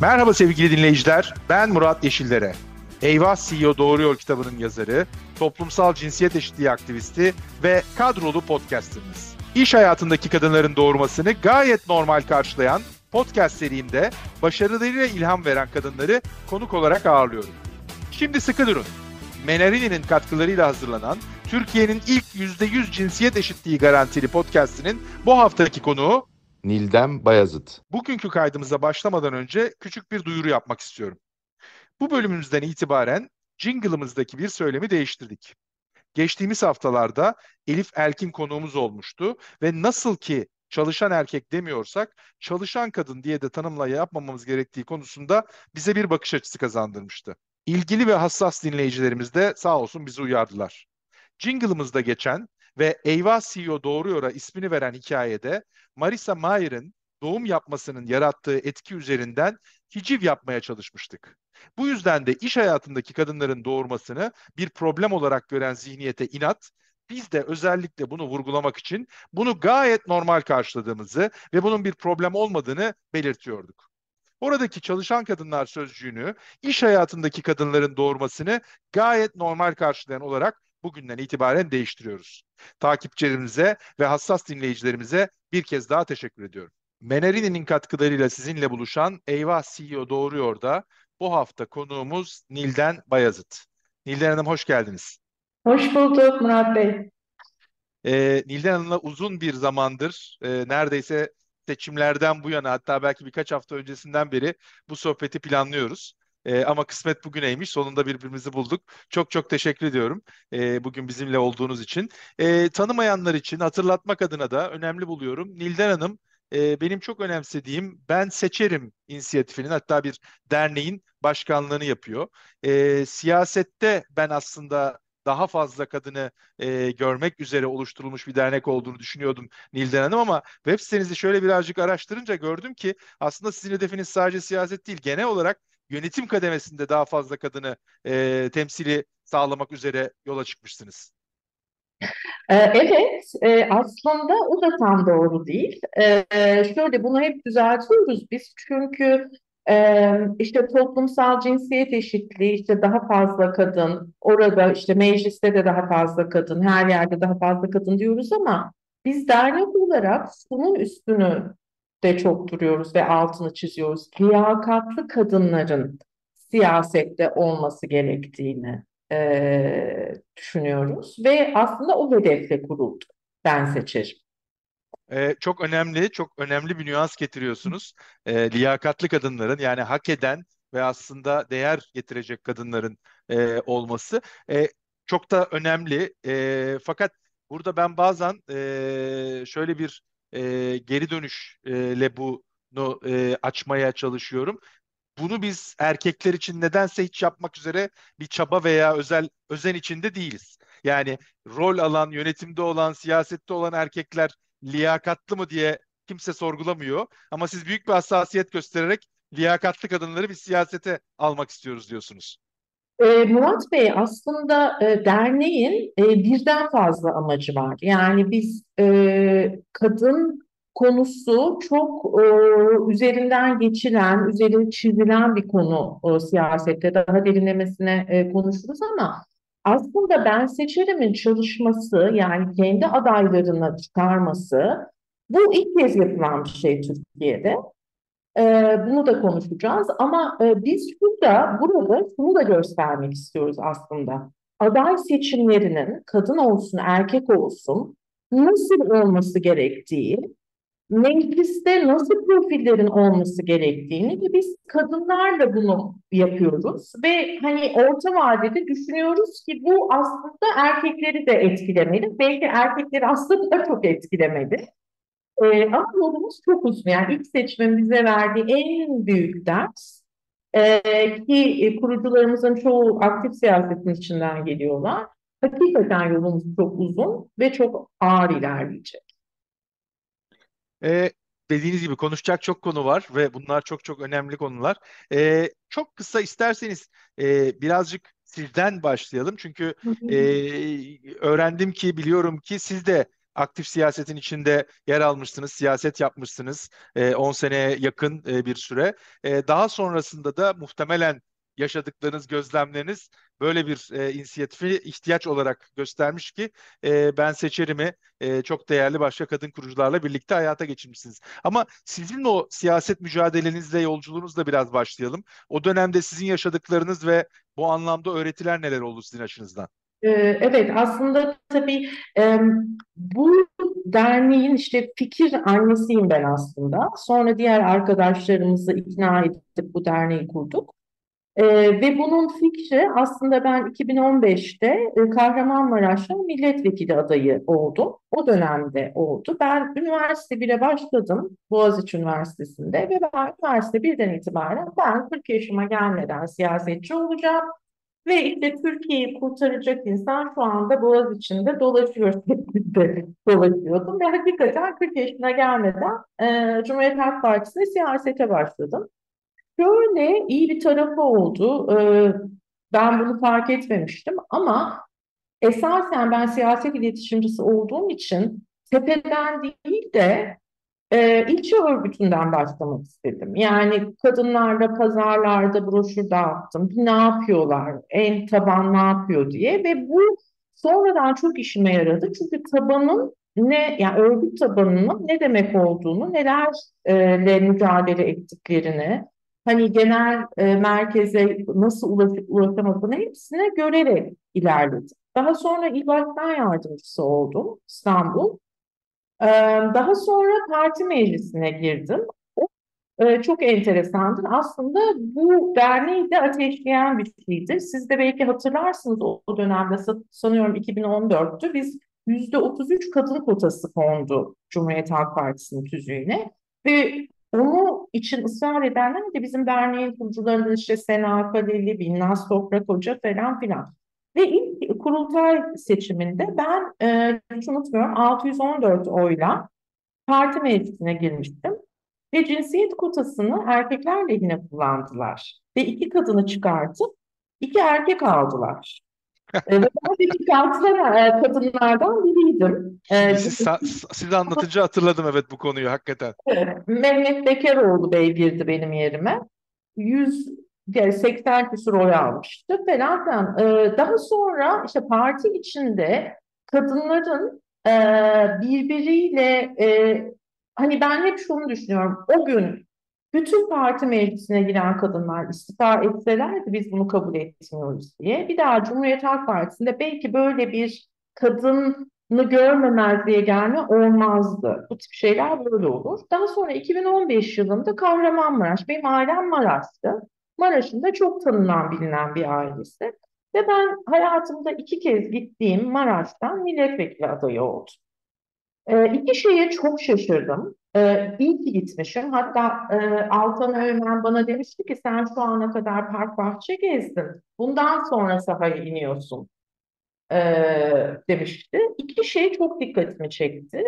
Merhaba sevgili dinleyiciler, ben Murat Yeşillere. Eyvah CEO Doğruyor kitabının yazarı, toplumsal cinsiyet eşitliği aktivisti ve kadrolu podcasterımız. İş hayatındaki kadınların doğurmasını gayet normal karşılayan podcast serimde başarılarıyla ilham veren kadınları konuk olarak ağırlıyorum. Şimdi sıkı durun. Menarini'nin katkılarıyla hazırlanan Türkiye'nin ilk %100 cinsiyet eşitliği garantili podcastinin bu haftaki konuğu Nildem Bayazıt. Bugünkü kaydımıza başlamadan önce küçük bir duyuru yapmak istiyorum. Bu bölümümüzden itibaren jingle'ımızdaki bir söylemi değiştirdik. Geçtiğimiz haftalarda Elif Elkin konuğumuz olmuştu ve nasıl ki çalışan erkek demiyorsak çalışan kadın diye de tanımla yapmamamız gerektiği konusunda bize bir bakış açısı kazandırmıştı. İlgili ve hassas dinleyicilerimiz de sağ olsun bizi uyardılar. Jingle'ımızda geçen ve Eyvah CEO Doğruyor'a ismini veren hikayede Marisa Mayer'ın doğum yapmasının yarattığı etki üzerinden hiciv yapmaya çalışmıştık. Bu yüzden de iş hayatındaki kadınların doğurmasını bir problem olarak gören zihniyete inat, biz de özellikle bunu vurgulamak için bunu gayet normal karşıladığımızı ve bunun bir problem olmadığını belirtiyorduk. Oradaki çalışan kadınlar sözcüğünü iş hayatındaki kadınların doğurmasını gayet normal karşılayan olarak bugünden itibaren değiştiriyoruz. Takipçilerimize ve hassas dinleyicilerimize bir kez daha teşekkür ediyorum. Menerini'nin katkılarıyla sizinle buluşan Eyvah CEO Doğruyor da bu hafta konuğumuz Nilden Bayazıt. Nilden Hanım hoş geldiniz. Hoş bulduk Murat Bey. Ee, Nilden Hanım'la uzun bir zamandır e, neredeyse seçimlerden bu yana hatta belki birkaç hafta öncesinden beri bu sohbeti planlıyoruz. E, ama kısmet bugüneymiş. Sonunda birbirimizi bulduk. Çok çok teşekkür ediyorum e, bugün bizimle olduğunuz için. E, tanımayanlar için hatırlatmak adına da önemli buluyorum. Nilden Hanım e, benim çok önemsediğim Ben Seçerim inisiyatifinin hatta bir derneğin başkanlığını yapıyor. E, siyasette ben aslında daha fazla kadını e, görmek üzere oluşturulmuş bir dernek olduğunu düşünüyordum Nilden Hanım ama web sitenizi şöyle birazcık araştırınca gördüm ki aslında sizin hedefiniz sadece siyaset değil genel olarak yönetim kademesinde daha fazla kadını e, temsili sağlamak üzere yola çıkmışsınız. Ee, evet, e, aslında o da tam doğru değil. Ee, şöyle bunu hep düzeltiyoruz biz çünkü e, işte toplumsal cinsiyet eşitliği, işte daha fazla kadın, orada işte mecliste de daha fazla kadın, her yerde daha fazla kadın diyoruz ama biz dernek olarak bunun üstünü de çok duruyoruz ve altını çiziyoruz. Liyakatlı kadınların siyasette olması gerektiğini e, düşünüyoruz ve aslında o hedefle kuruldu. Ben seçerim. Ee, çok önemli, çok önemli bir nüans getiriyorsunuz. Ee, liyakatlı kadınların yani hak eden ve aslında değer getirecek kadınların e, olması e, çok da önemli. E, fakat burada ben bazen e, şöyle bir e, geri dönüşle bunu e, açmaya çalışıyorum. Bunu biz erkekler için nedense hiç yapmak üzere bir çaba veya özel özen içinde değiliz. Yani rol alan, yönetimde olan, siyasette olan erkekler liyakatlı mı diye kimse sorgulamıyor. Ama siz büyük bir hassasiyet göstererek liyakatlı kadınları bir siyasete almak istiyoruz diyorsunuz. E, Murat Bey aslında e, derneğin e, birden fazla amacı var. Yani biz e, kadın konusu çok e, üzerinden geçilen, üzerine çizilen bir konu e, siyasette. Daha derinlemesine e, konuşuruz ama aslında ben seçerimin çalışması yani kendi adaylarını çıkarması bu ilk kez yapılan bir şey Türkiye'de. Ee, bunu da konuşacağız ama e, biz şurada, burada şunu da göstermek istiyoruz aslında. Aday seçimlerinin kadın olsun, erkek olsun nasıl olması gerektiği, mecliste nasıl profillerin olması gerektiğini ve biz kadınlarla bunu yapıyoruz ve hani orta vadede düşünüyoruz ki bu aslında erkekleri de etkilemeli. Belki erkekleri aslında da çok etkilemeli. E, ama yolumuz çok uzun. Yani ilk seçimin bize verdiği en büyük ders e, ki kurucularımızın çoğu aktif siyasetin içinden geliyorlar. Hakikaten yolumuz çok uzun ve çok ağır ilerleyecek. E, dediğiniz gibi konuşacak çok konu var ve bunlar çok çok önemli konular. E, çok kısa isterseniz e, birazcık sizden başlayalım. Çünkü e, öğrendim ki biliyorum ki siz de aktif siyasetin içinde yer almışsınız, siyaset yapmışsınız 10 seneye yakın bir süre. Daha sonrasında da muhtemelen yaşadıklarınız, gözlemleriniz böyle bir e, inisiyatifi ihtiyaç olarak göstermiş ki e, ben seçerimi e, çok değerli başka kadın kurucularla birlikte hayata geçirmişsiniz. Ama sizin o siyaset mücadelenizle, yolculuğunuzla biraz başlayalım. O dönemde sizin yaşadıklarınız ve bu anlamda öğretiler neler oldu sizin açınızdan? Ee, evet aslında tabii bu derneğin işte fikir annesiyim ben aslında. Sonra diğer arkadaşlarımızı ikna edip bu derneği kurduk. Ee, ve bunun fikri aslında ben 2015'te e, Kahramanmaraş'ta milletvekili adayı oldum. O dönemde oldu. Ben üniversite 1'e başladım Boğaziçi Üniversitesi'nde ve ben üniversite 1'den itibaren ben 40 yaşıma gelmeden siyasetçi olacağım. Ve işte Türkiye'yi kurtaracak insan şu anda Boğaziçi'nde dolaşıyor şeklinde dolaşıyordum. Ve hakikaten 40 yaşına gelmeden e, Cumhuriyet Halk Partisi'ne siyasete başladım. Şöyle iyi bir tarafı oldu. Ee, ben bunu fark etmemiştim ama esasen ben siyaset iletişimcisi olduğum için tepeden değil de e, ilçe örgütünden başlamak istedim. Yani kadınlarla pazarlarda broşür dağıttım. Ne yapıyorlar? En taban ne yapıyor diye ve bu sonradan çok işime yaradı. Çünkü tabanın ne yani örgüt tabanının ne demek olduğunu, nelerle mücadele ettiklerini, hani genel e, merkeze nasıl ulaşıp ulaşamadığını hepsine görerek ilerledim. Daha sonra İl Başkan Yardımcısı oldum İstanbul. Daha sonra parti meclisine girdim. O çok enteresandır. Aslında bu derneği de ateşleyen bir şeydir. Siz de belki hatırlarsınız o, dönemde sanıyorum 2014'tü. Biz %33 kadın kotası kondu Cumhuriyet Halk Partisi'nin tüzüğüne. Ve onu için ısrar edenler de bizim derneğin kurucularından işte Sena Kaleli, Binnaz Toprak Hoca falan filan. Ve ilk kurultay seçiminde ben e, hiç unutmuyorum 614 oyla parti meclisine girmiştim. Ve cinsiyet kotasını erkekler lehine kullandılar. Ve iki kadını çıkartıp iki erkek aldılar. Ve ben çıkartılan kadınlardan biriydim. Şimdi siz, siz anlatınca hatırladım evet bu konuyu hakikaten. Evet, Mehmet Bekaroğlu Bey girdi benim yerime. 100 yani 80 küsur oy almıştı falan filan. Daha sonra işte parti içinde kadınların birbiriyle hani ben hep şunu düşünüyorum. O gün bütün parti meclisine giren kadınlar istifa etselerdi biz bunu kabul etmiyoruz diye. Bir daha Cumhuriyet Halk Partisi'nde belki böyle bir kadını görmemezliğe gelme olmazdı. Bu tip şeyler böyle olur. Daha sonra 2015 yılında Kahramanmaraş, benim ailem Maraş'tı. Maraş'ın da çok tanınan bilinen bir ailesi. Ve ben hayatımda iki kez gittiğim Maraş'tan milletvekili adayı oldum. E, iki şeye çok şaşırdım. E, iyi ki gitmişim. Hatta e, Altan Öğmen bana demişti ki sen şu ana kadar park bahçe gezdin. Bundan sonra sahaya iniyorsun e, demişti. İki şey çok dikkatimi çekti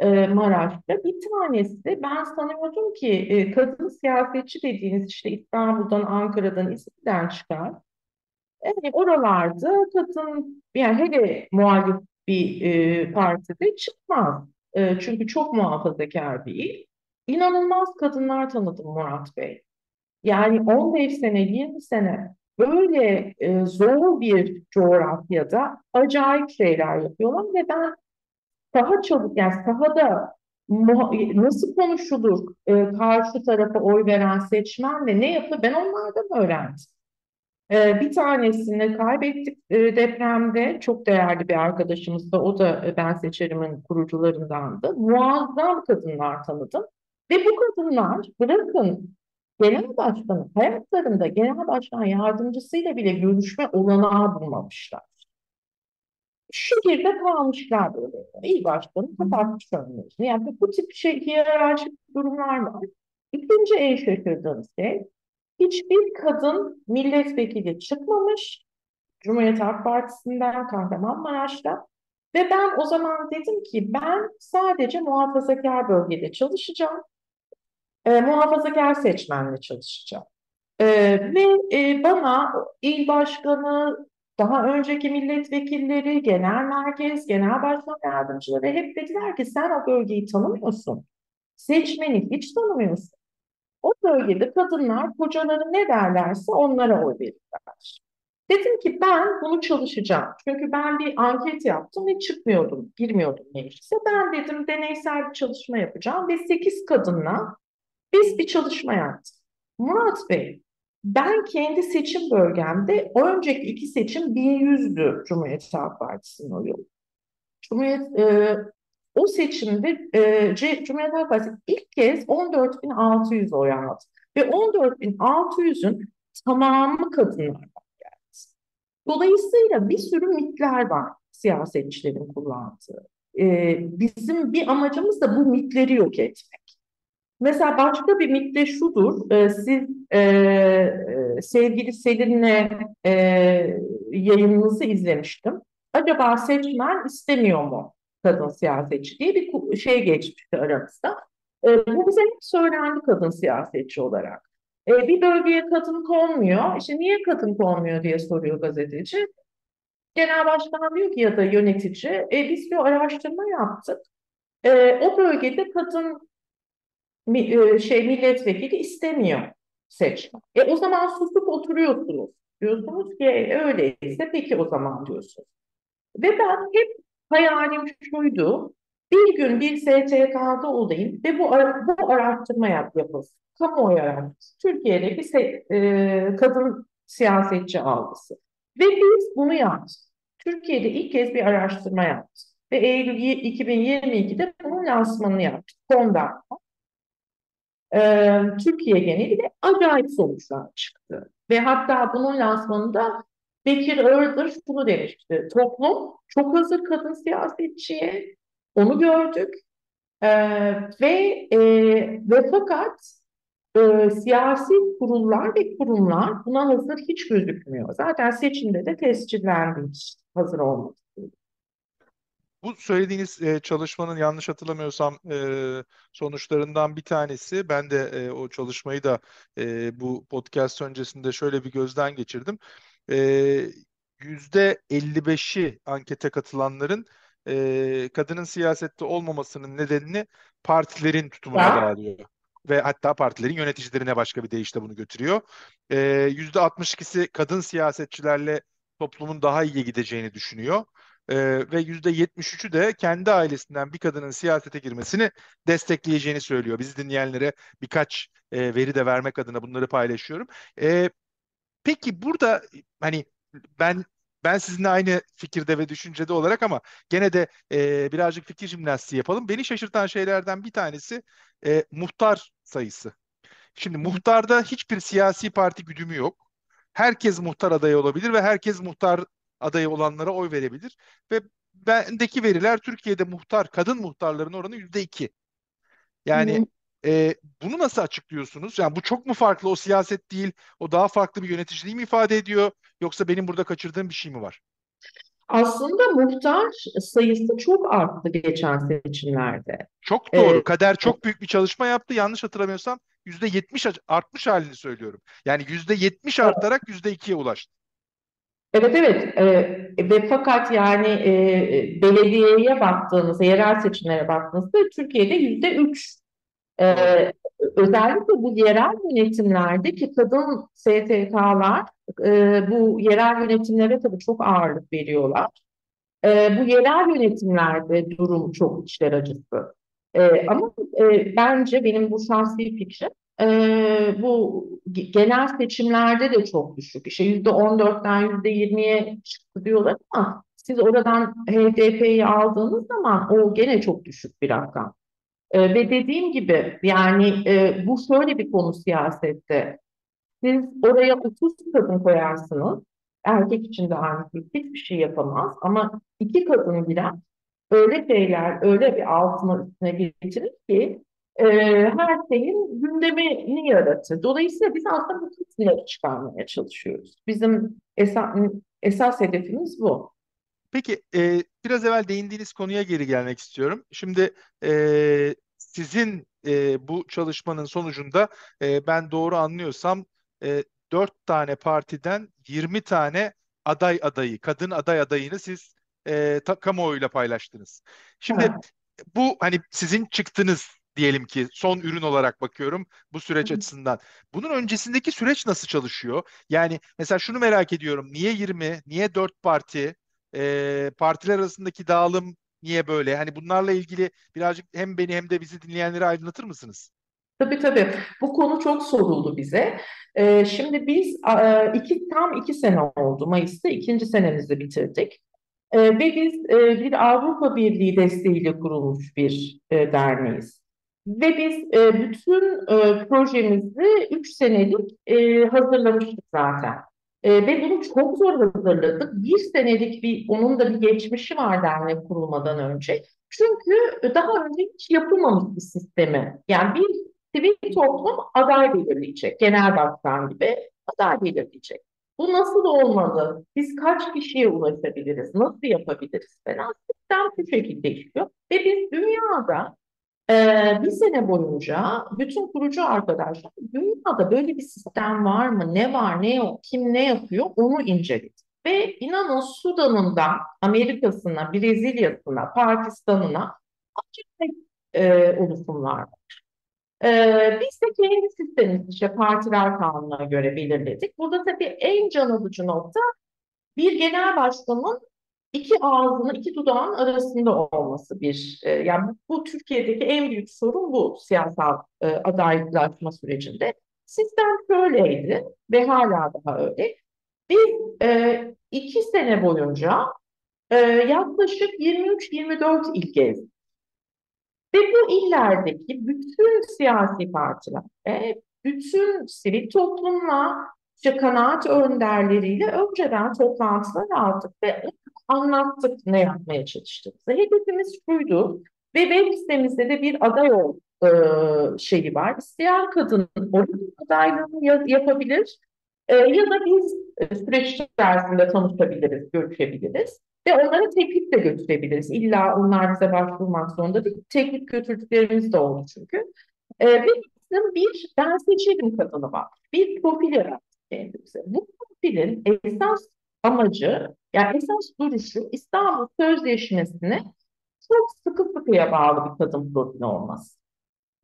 e, Maraş'ta. Bir tanesi ben sanıyordum ki e, kadın siyasetçi dediğiniz işte İstanbul'dan, Ankara'dan, İzmir'den çıkar. Yani oralarda kadın yani hele muhalif bir e, partide çıkmaz. E, çünkü çok muhafazakar bir il. İnanılmaz kadınlar tanıdım Murat Bey. Yani 15 sene, 20 sene böyle e, zor bir coğrafyada acayip şeyler yapıyorlar ve ben daha çabuk yani sahada nasıl konuşulur e, karşı tarafa oy veren seçmenle ne yapılır ben onlardan öğrendim. Ee, bir tanesini kaybettik e, depremde. Çok değerli bir arkadaşımız da o da e, Ben Seçerim'in kurucularındandı. Muazzam kadınlar tanıdım. Ve bu kadınlar bırakın genel başkanı hayatlarında genel başkan yardımcısıyla bile görüşme olanağı bulmamışlar. Şehirde kalmışlar böyle. İyi başkanı kapatmış önlerini. Yani bu tip şey hiyerarşik durumlar var. İkinci en şaşırdığım şey hiçbir kadın milletvekili çıkmamış Cumhuriyet Halk Partisi'nden Kahramanmaraş'ta ve ben o zaman dedim ki ben sadece muhafazakar bölgede çalışacağım. E, muhafazakar seçmenle çalışacağım. E, ve e, bana il başkanı daha önceki milletvekilleri, genel merkez, genel başkan yardımcıları hep dediler ki sen o bölgeyi tanımıyorsun. Seçmeni hiç tanımıyorsun. O bölgede kadınlar kocaları ne derlerse onlara oy verirler. Dedim ki ben bunu çalışacağım. Çünkü ben bir anket yaptım ve çıkmıyordum, girmiyordum meclise. Ben dedim deneysel bir çalışma yapacağım ve 8 kadınla biz bir çalışma yaptık. Murat Bey, ben kendi seçim bölgemde önceki iki seçim 1100'dü Cumhuriyet Halk Partisi'nin oyu. Cumhuriyet, e, o seçimde e, Cumhuriyet Halk Partisi ilk kez 14.600 oy aldı. Ve 14.600'ün tamamı kadınlar. Dolayısıyla bir sürü mitler var siyasetçilerin kullandığı. Ee, bizim bir amacımız da bu mitleri yok etmek. Mesela başka bir mit de şudur. Ee, siz e, e sevgili Selin'le e, yayınınızı izlemiştim. Acaba seçmen istemiyor mu kadın siyasetçi diye bir şey geçmişti aramızda. E, bu bize hep söylendi kadın siyasetçi olarak. E, bir bölgeye kadın konmuyor. İşte niye kadın konmuyor diye soruyor gazeteci. Genel başkan diyor ki ya da yönetici, e, biz bir araştırma yaptık. E, o bölgede kadın e, şey milletvekili istemiyor seçmen. E, o zaman susup oturuyorsunuz. Diyorsunuz ki e, öyleyse peki o zaman diyorsunuz. Ve ben hep hayalim şuydu. Bir gün bir STK'da olayım ve bu, bu araştırma yap, yapılsın kamuoyu araştırması. Türkiye'deki e, kadın siyasetçi algısı. Ve biz bunu yaptık. Türkiye'de ilk kez bir araştırma yaptık. Ve Eylül 2022'de bunun lansmanını yaptık. Konda. Ee, Türkiye genelinde acayip sonuçlar çıktı. Ve hatta bunun lansmanında Bekir Ördür şunu demişti. Toplum çok hazır kadın siyasetçiye. Onu gördük. Ee, ve e, ve fakat e, siyasi kurullar ve kurumlar buna hazır hiç gözükmüyor. Zaten seçimde de tescillendi hazır olmadı. Bu söylediğiniz e, çalışmanın yanlış hatırlamıyorsam e, sonuçlarından bir tanesi. Ben de e, o çalışmayı da e, bu podcast öncesinde şöyle bir gözden geçirdim. E, yüzde 55'i ankete katılanların e, kadının siyasette olmamasının nedenini partilerin tutumuna bağlıyor ve hatta partilerin yöneticilerine başka bir deyişle bunu götürüyor. Yüzde 62'si kadın siyasetçilerle toplumun daha iyi gideceğini düşünüyor. Ee, ve yüzde 73'ü de kendi ailesinden bir kadının siyasete girmesini destekleyeceğini söylüyor. Bizi dinleyenlere birkaç e, veri de vermek adına bunları paylaşıyorum. Ee, peki burada hani ben ben sizinle aynı fikirde ve düşüncede olarak ama gene de e, birazcık fikir jimnastiği yapalım. Beni şaşırtan şeylerden bir tanesi e, muhtar sayısı. Şimdi muhtarda hiçbir siyasi parti güdümü yok. Herkes muhtar adayı olabilir ve herkes muhtar adayı olanlara oy verebilir. Ve bendeki veriler Türkiye'de muhtar, kadın muhtarların oranı yüzde iki. Yani e, bunu nasıl açıklıyorsunuz? Yani bu çok mu farklı? O siyaset değil, o daha farklı bir yöneticiliği mi ifade ediyor? Yoksa benim burada kaçırdığım bir şey mi var? Aslında muhtar sayısı çok arttı geçen seçimlerde. Çok doğru. Ee, Kader çok büyük bir çalışma yaptı. Yanlış hatırlamıyorsam yüzde yetmiş artmış halini söylüyorum. Yani yüzde yetmiş artarak yüzde ikiye ulaştı. Evet evet ee, ve fakat yani e, belediyeye baktığınızda, yerel seçimlere baktığınızda Türkiye'de yüzde üç. Ee, özellikle bu yerel yönetimlerdeki kadın STK'lar e, bu yerel yönetimlere tabii çok ağırlık veriyorlar. E, bu yerel yönetimlerde durum çok içler acısı. E, ama e, bence benim bu şahsi fikrim e, bu genel seçimlerde de çok düşük. İşte yüzde on dörtten yüzde yirmiye çıktı diyorlar ama siz oradan HDP'yi aldığınız zaman o gene çok düşük bir rakam. E, ve dediğim gibi yani e, bu şöyle bir konu siyasette. Siz oraya 30 kadın koyarsınız. Erkek için de aynı şey. Hiçbir şey yapamaz. Ama iki kadın giren öyle şeyler, öyle bir altına üstüne getirir ki e, her şeyin gündemini yaratır. Dolayısıyla biz aslında bu kısımları çıkarmaya çalışıyoruz. Bizim esas, esas hedefimiz bu. Peki e, biraz evvel değindiğiniz konuya geri gelmek istiyorum. Şimdi e, sizin e, bu çalışmanın sonucunda e, ben doğru anlıyorsam e, 4 tane partiden 20 tane aday adayı, kadın aday adayını siz e, ta, kamuoyuyla paylaştınız. Şimdi Evet. bu hani sizin çıktınız diyelim ki son ürün olarak bakıyorum bu süreç açısından. Bunun öncesindeki süreç nasıl çalışıyor? Yani mesela şunu merak ediyorum. Niye 20, niye 4 parti? E, partiler arasındaki dağılım niye böyle? Hani bunlarla ilgili birazcık hem beni hem de bizi dinleyenleri aydınlatır mısınız? Tabii tabii. Bu konu çok soruldu bize. Ee, şimdi biz e, iki, tam iki sene oldu. Mayıs'ta ikinci senemizi bitirdik. Ee, ve biz e, bir Avrupa Birliği desteğiyle kurulmuş bir e, derneğiz. Ve biz e, bütün e, projemizi üç senelik e, hazırlamıştık zaten. E, ve bunu çok zor hazırladık. Bir senelik bir, onun da bir geçmişi var dernek kurulmadan önce. Çünkü daha önce hiç yapılmamış bir sistemi. Yani bir sivil toplum aday belirleyecek. Genel başkan gibi aday belirleyecek. Bu nasıl olmalı? Biz kaç kişiye ulaşabiliriz? Nasıl yapabiliriz falan. Sistem bu şekilde işliyor. Ve biz dünyada e, bir sene boyunca bütün kurucu arkadaşlar dünyada böyle bir sistem var mı? Ne var, ne yok, kim ne yapıyor onu inceledik. Ve inanın Sudan'ından Amerika'sına, Brezilya'sına, Pakistan'ına acayip e, oluşumlar var. Ee, biz de kendi sistemimizi işte partiler kanununa göre belirledik. Burada tabii en can alıcı nokta bir genel başkanın iki ağzının, iki dudağın arasında olması bir. E, yani bu, Türkiye'deki en büyük sorun bu siyasal e, adaylaşma sürecinde. Sistem şöyleydi ve hala daha öyle. Biz e, iki sene boyunca e, yaklaşık 23-24 il gezdik. Ve bu illerdeki bütün siyasi partilerle, bütün sivil toplumla, işte kanaat önderleriyle önceden toplantılar aldık ve anlattık ne yapmaya çalıştığımızı. Hedefimiz şuydu ve web sitemizde de bir aday ol e, şeyi var. İsteyen kadın oranın adaylığını yapabilir e, ya da biz süreç içerisinde tanışabiliriz, görüşebiliriz. Ve onlara teklif de götürebiliriz. İlla onlar bize başvurmak zorunda değil. Teklif götürdüklerimiz de oldu çünkü. Ee, ve bizim bir ben seçelim kadını var. Bir profil yarattık kendimize. Bu profilin esas amacı, yani esas duruşu İstanbul Sözleşmesi'ne çok sıkı sıkıya bağlı bir kadın profili olması.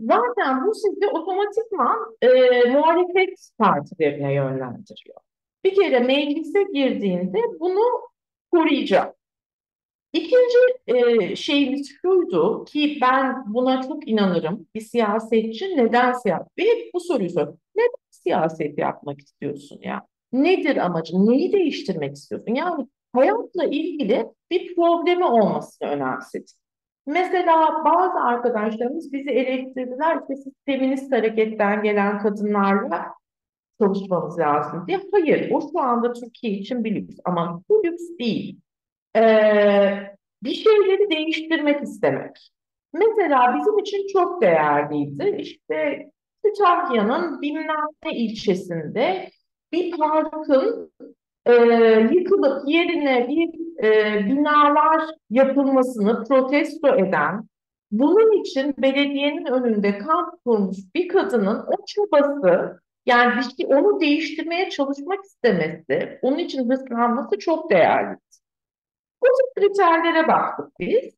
Zaten bu sizi otomatikman e, muhalefet partilerine yönlendiriyor. Bir kere meclise girdiğinde bunu koruyacak. İkinci e, şeyimiz şuydu ki ben buna çok inanırım. Bir siyasetçi neden siyaset? Ve hep bu soruyu sor. Neden siyaset yapmak istiyorsun ya? Nedir amacın? Neyi değiştirmek istiyorsun? Yani hayatla ilgili bir problemi olmasını önemsedik. Mesela bazı arkadaşlarımız bizi eleştirdiler işte siz feminist hareketten gelen kadınlarla çalışmamız lazım diye. Hayır, o şu anda Türkiye için bir lüks ama bu lüks değil. Ee, bir şeyleri değiştirmek istemek. Mesela bizim için çok değerliydi. İşte Kütahya'nın bilmem ne ilçesinde bir parkın e, yıkılıp yerine bir e, binalar yapılmasını protesto eden, bunun için belediyenin önünde kamp kurmuş bir kadının o çabası, yani şey, onu değiştirmeye çalışmak istemesi, onun için hırslanması çok değerli. Bu tip kriterlere baktık biz.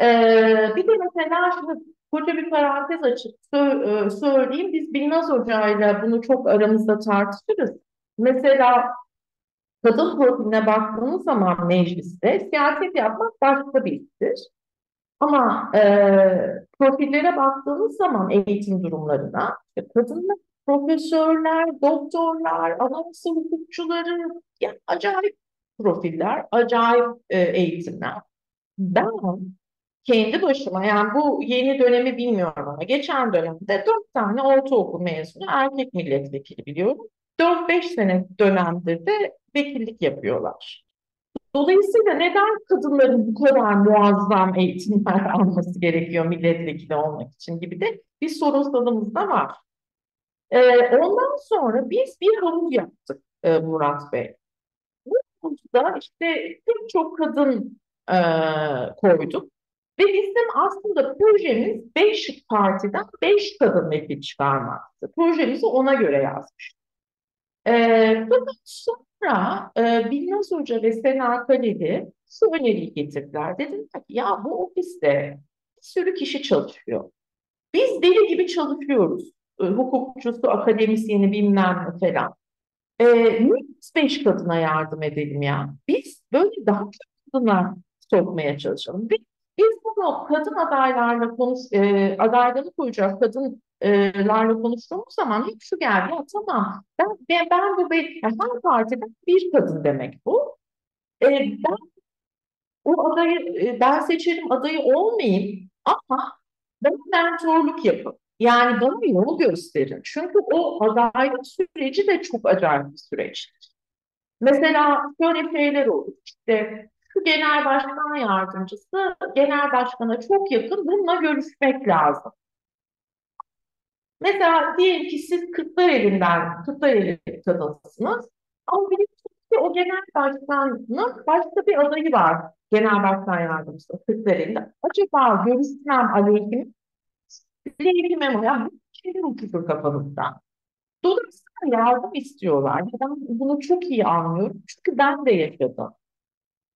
Ee, bir de mesela şimdi koca bir parantez açıp sö- e, söyleyeyim. Biz Bilnaz Hoca'yla bunu çok aramızda tartışırız. Mesela kadın profiline baktığınız zaman mecliste siyaset yapmak başka bir iştir. Ama e, profillere baktığınız zaman eğitim durumlarına kadınlar, profesörler, doktorlar, anayasa hukukçuları yani acayip profiller, acayip e, eğitimler. Ben kendi başıma yani bu yeni dönemi bilmiyorum ama geçen dönemde dört tane ortaokul mezunu erkek milletvekili biliyorum. Dört beş sene dönemdir de vekillik yapıyorlar. Dolayısıyla neden kadınların bu kadar muazzam eğitimler alması gerekiyor milletvekili olmak için gibi de bir sorunsalımız da var. Ee, ondan sonra biz bir havuz yaptık e, Murat Bey da işte pek çok kadın e, koyduk. Ve bizim aslında projemiz beş partiden beş kadın vekil çıkarmaktı. Projemizi ona göre yazmıştık. Ee, fakat sonra e, Bilnaz Hoca ve Sena Kaleli şu öneriyi getirdiler. Dediler ki ya bu ofiste bir sürü kişi çalışıyor. Biz deli gibi çalışıyoruz. E, hukukçusu, akademisyeni bilmem ne falan. E, biz beş kadına yardım edelim ya? Biz böyle daha çok kadına sokmaya çalışalım. Biz, bunu kadın adaylarla konuş, e, adaylarını koyacak kadınlarla konuştuğumuz zaman hep şu geldi. Ya tamam ben, ben, ben bu bir, her partide bir kadın demek bu. E, ben o adayı e, ben seçerim adayı olmayayım ama ben mentorluk yapın. Yani bana yol gösterin. Çünkü o adaylık süreci de çok acayip bir süreç. Mesela şöyle şeyler olur. İşte genel başkan yardımcısı genel başkana çok yakın bununla görüşmek lazım. Mesela diyelim ki siz Kırklareli'nden, Kırklareli kadınsınız. Ama biliyorsunuz ki o genel başkanın başka bir adayı var. Genel başkan yardımcısı Kırklareli'nde. Acaba görüşmem aleyhim lehime mi? Ya şeyler uçuşur kafanızda. Dolayısıyla yardım istiyorlar. Ben bunu çok iyi anlıyorum. Çünkü ben de yaşadım.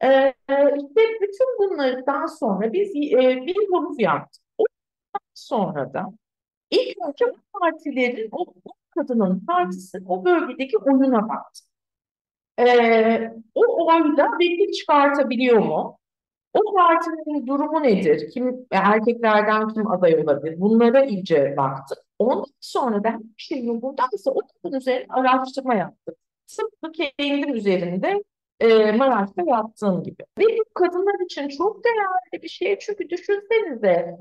Ee, işte bütün bunlardan sonra biz e, bir havuz yaptık. Ondan sonra da ilk önce bu partilerin, o, o kadının partisi o bölgedeki oyuna baktı. Ee, o oyda vekil çıkartabiliyor mu? O partinin durumu nedir? Kim erkeklerden kim aday olabilir? Bunlara iyice baktık. Ondan sonra da her şey yolundaysa o kadın üzerine araştırma yaptık. Tıpkı kendim üzerinde e, Maraş'ta yaptığım gibi. Ve bu kadınlar için çok değerli bir şey. Çünkü düşünsenize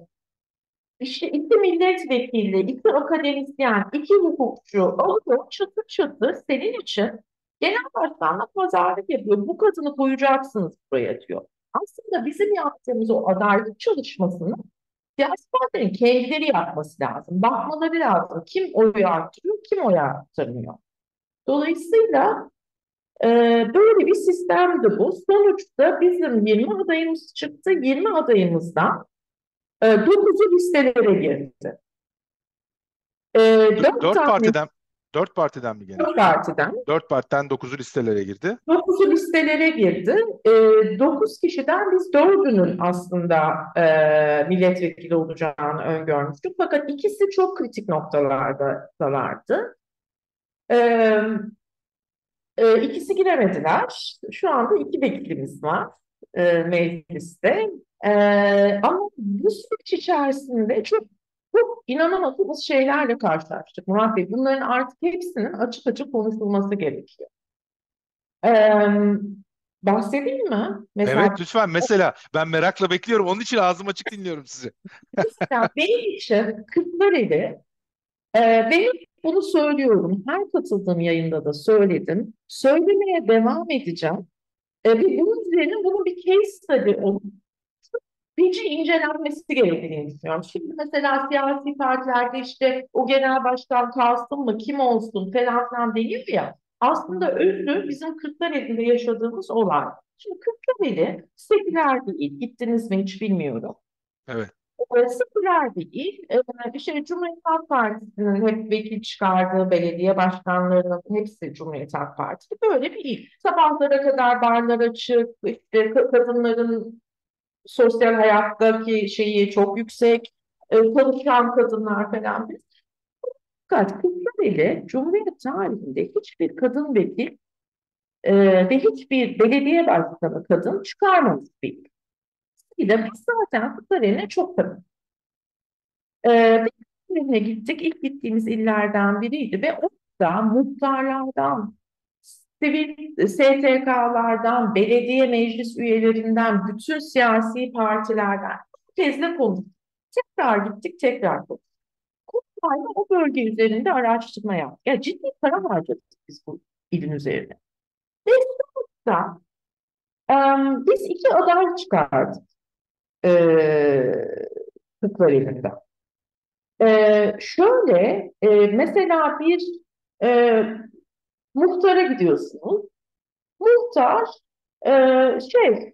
işte iki milletvekili, iki akademisyen, iki hukukçu alıyor çatır çatır senin için genel başkanla pazarlık yapıyor. Bu kadını koyacaksınız buraya diyor. Aslında bizim yaptığımız o adaylık çalışmasını siyasi kendileri yapması lazım. Bakmaları lazım. Kim oyu artırıyor, kim oyu artırmıyor. Dolayısıyla böyle bir sistemdi bu. Sonuçta bizim 20 adayımız çıktı. 20 adayımızdan e, 9'u listelere girdi. E, 4 Dört tane partiden dört partiden mi gene? dört partiden Dört partiden dokuzu listelere girdi. 9'u listelere girdi. E, 9 kişiden biz dördünün aslında e, milletvekili olacağını öngörmüştük. Fakat ikisi çok kritik noktalardalardı. E, e, ikisi giremediler. Şu anda iki vekilimiz var e, mecliste. E, ama bu süreç içerisinde çok çok inanamadığımız şeylerle karşılaştık Murat Bey. Bunların artık hepsinin açık açık konuşulması gerekiyor. Ee, bahsedeyim mi? Mesela, Evet lütfen mesela ben merakla bekliyorum. Onun için ağzım açık dinliyorum sizi. mesela benim için Kırklareli e, ben hep bunu söylüyorum. Her katıldığım yayında da söyledim. Söylemeye devam edeceğim. E, ve bunun üzerine bunun bir case study olup iyice incelenmesi gerektiğini düşünüyorum. Şimdi mesela siyasi partilerde işte o genel başkan kalsın mı, kim olsun falan filan deniyor ya. Aslında özü bizim Kırklareli'nde yaşadığımız olay. Şimdi Kırklareli seküler bir il. Gittiniz mi hiç bilmiyorum. Evet. E, seküler bir il. E, işte Cumhuriyet Halk Partisi'nin hep vekil çıkardığı belediye başkanlarının hepsi Cumhuriyet Halk Partisi. Böyle bir il. Sabahlara kadar barlar açık, işte kadınların sosyal hayattaki şeyi çok yüksek, e, çalışan kadınlar falan. Fakat Kırklareli Cumhuriyet tarihinde hiçbir kadın vekil e, ve hiçbir belediye başkanı kadın çıkarmamış bir il. Biz zaten Kırklareli'ne çok kadın. E, Kırklareli'ne gittik. İlk gittiğimiz illerden biriydi ve orada muhtarlardan, sivil STK'lardan, belediye meclis üyelerinden, bütün siyasi partilerden herkesle konuştuk. Tekrar gittik, tekrar konuştuk. Kurmayla o bölge üzerinde araştırma yaptık. Ya ciddi para harcadık biz bu ilin üzerine. Ve sonuçta biz iki aday çıkardık. Kırklareli'nde. Ee, şöyle, e, mesela bir e, muhtara gidiyorsunuz. Muhtar e, şey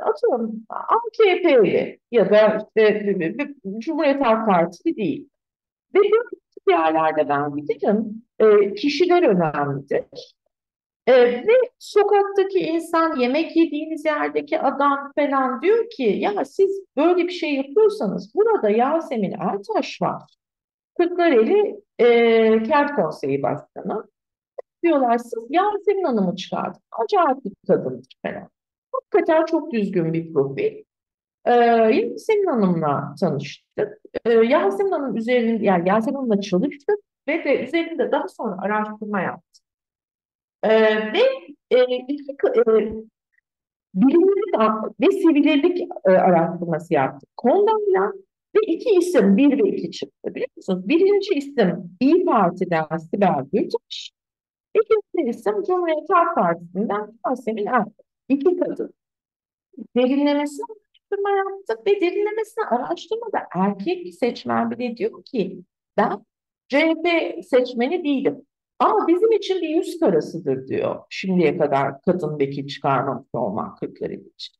atıyorum AKP'li ya da işte Cumhuriyet Halk Partisi değil. Ve yerlerde ben bilirim e, kişiler önemlidir. E, ve sokaktaki insan, yemek yediğiniz yerdeki adam falan diyor ki ya siz böyle bir şey yapıyorsanız burada Yasemin Ertaş var. Kırklareli e, Kent Konseyi Başkanı. Diyorlar siz Yasemin Hanım'ı çıkardın. Acayip bir kadındır falan. Hakikaten çok düzgün bir profil. Ee, Yasemin Hanım'la tanıştık. Ee, Yasemin Hanım üzerinde, yani Yasemin Hanım'la çalıştık ve de üzerinde daha sonra araştırma yaptık. Ee, ve e, iki, e, bilimcilik ve sivillik e, araştırması yaptık. Kondayla ve iki isim, bir ve iki çıktı biliyor musunuz? Birinci isim İyi Parti'den Sibel Gültaş, ikinci isim Cumhuriyet Halk Partisi'nden Yasemin Erdoğan. İki kadın. Derinlemesine araştırma yaptık ve derinlemesine araştırmada erkek seçmen bile diyor ki ben CHP seçmeni değilim. Ama bizim için bir yüz karasıdır diyor. Şimdiye kadar kadın vekil çıkarmamış olmak Kırklareli için.